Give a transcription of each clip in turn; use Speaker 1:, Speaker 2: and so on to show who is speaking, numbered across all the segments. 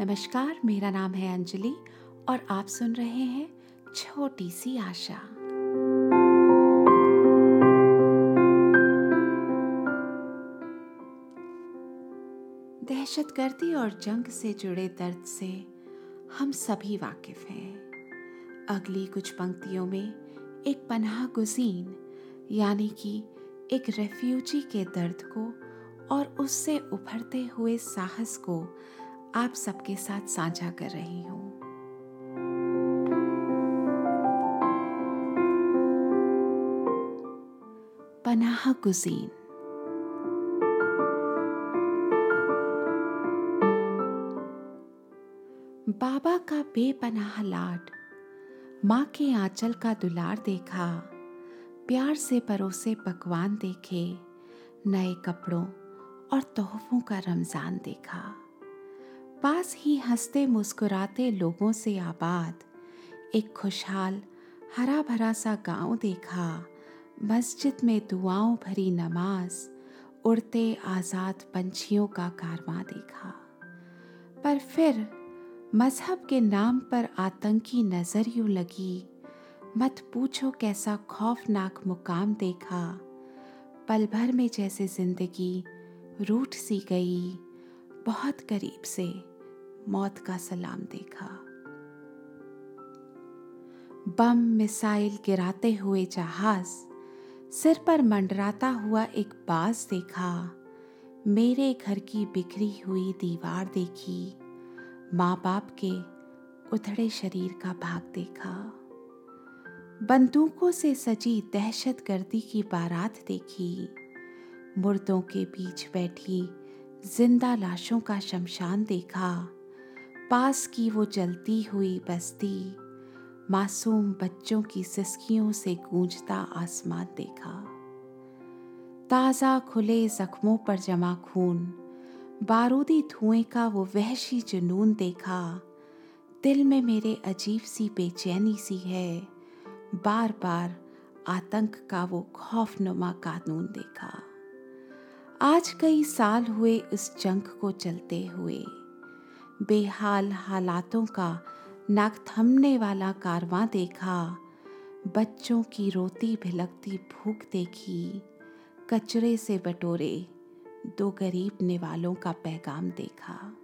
Speaker 1: नमस्कार, मेरा नाम है अंजलि और आप सुन रहे हैं छोटी सी आशा। दहशतगर्दी और जंग से जुड़े दर्द से हम सभी वाकिफ हैं। अगली कुछ पंक्तियों में एक पनाह गुजीन यानी कि एक रेफ्यूजी के दर्द को और उससे उभरते हुए साहस को आप सबके साथ साझा कर रही हूँ। पनाह गुजीन बाबा का बेपनाह लाड, माँ के आंचल का दुलार देखा, प्यार से परोसे पकवान देखे, नए कपड़ों और तोहफों का रमज़ान देखा। पास ही हँसते मुस्कुराते लोगों से आबाद। एक खुशहाल हरा भरा सा गाँव देखा। मस्जिद में दुआओं भरी नमाज़, उड़ते आज़ाद पंछियों का कारवां देखा। पर फिर मज़हब के नाम पर आतंकी नज़र यूँ लगी। मत पूछो कैसा खौफनाक मुकाम देखा। पल भर में जैसे ज़िंदगी रूठ सी गई, बहुत करीब से। मौत का सलाम देखा। बम मिसाइल गिराते हुए जहाज़ सिर पर मंडराता हुआ एक बाज देखा। मेरे घर की बिखरी हुई दीवार देखी। माँ बाप के उथड़े शरीर का भाग देखा। बंदूकों से सजी दहशत गर्दी की बारात देखी। मुर्दों के बीच बैठी ज़िंदा लाशों का शमशान देखा। पास की वो जलती हुई बस्ती, मासूम बच्चों की सिसकियों से गूंजता आसमान देखा। ताज़ा खुले जख्मों पर जमा खून, बारूदी धुएँ का वो वहशी जुनून देखा। दिल में मेरे अजीब सी बेचैनी सी है बार बार आतंक का वो खौफनुमा कानून देखा। आज कई साल हुए इस जंग को चलते हुए। बेहाल हालातों का नाक थमने वाला कारवां देखा। बच्चों की रोती भिलकती भूख देखी। कचरे से बटोरे दो गरीब निवालों का पैगाम देखा।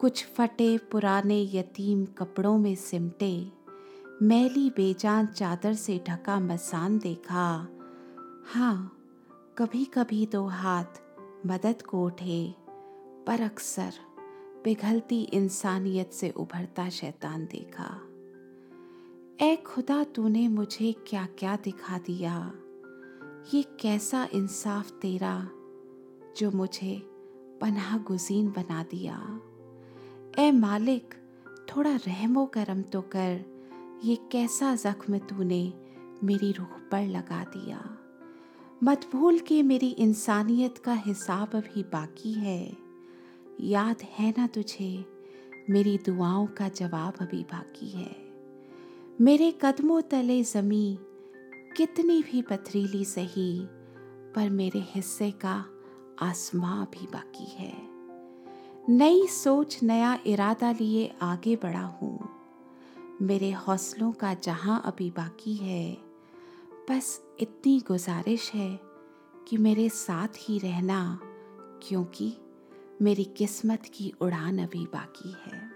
Speaker 1: कुछ फटे पुराने यतीम कपड़ों में सिमटे। मैली बेजान चादर से ढका मसान देखा। हाँ कभी कभी दो हाथ मदद को उठे, पर अक्सर पिघलती इंसानियत से उभरता शैतान देखा। ए खुदा, तूने मुझे क्या क्या दिखा दिया? ये कैसा इंसाफ तेरा जो मुझे पनाह गुजीन बना दिया? ए मालिक, थोड़ा रहमो करम तो कर। ये कैसा जख्म तूने मेरी रूह पर लगा दिया? मत भूल के मेरी इंसानियत का हिसाब अभी बाकी है। याद है ना तुझे? मेरी दुआओं का जवाब अभी बाकी है। मेरे कदमों तले जमी, कितनी भी पथरीली सही, पर मेरे हिस्से का आसमां भी बाकी है। नई सोच, नया इरादा लिए आगे बढ़ा हूँ। मेरे हौसलों का जहाँ अभी बाकी है, बस इतनी गुजारिश है कि मेरे साथ ही रहना, क्योंकि मेरी किस्मत की उड़ान अभी बाकी है।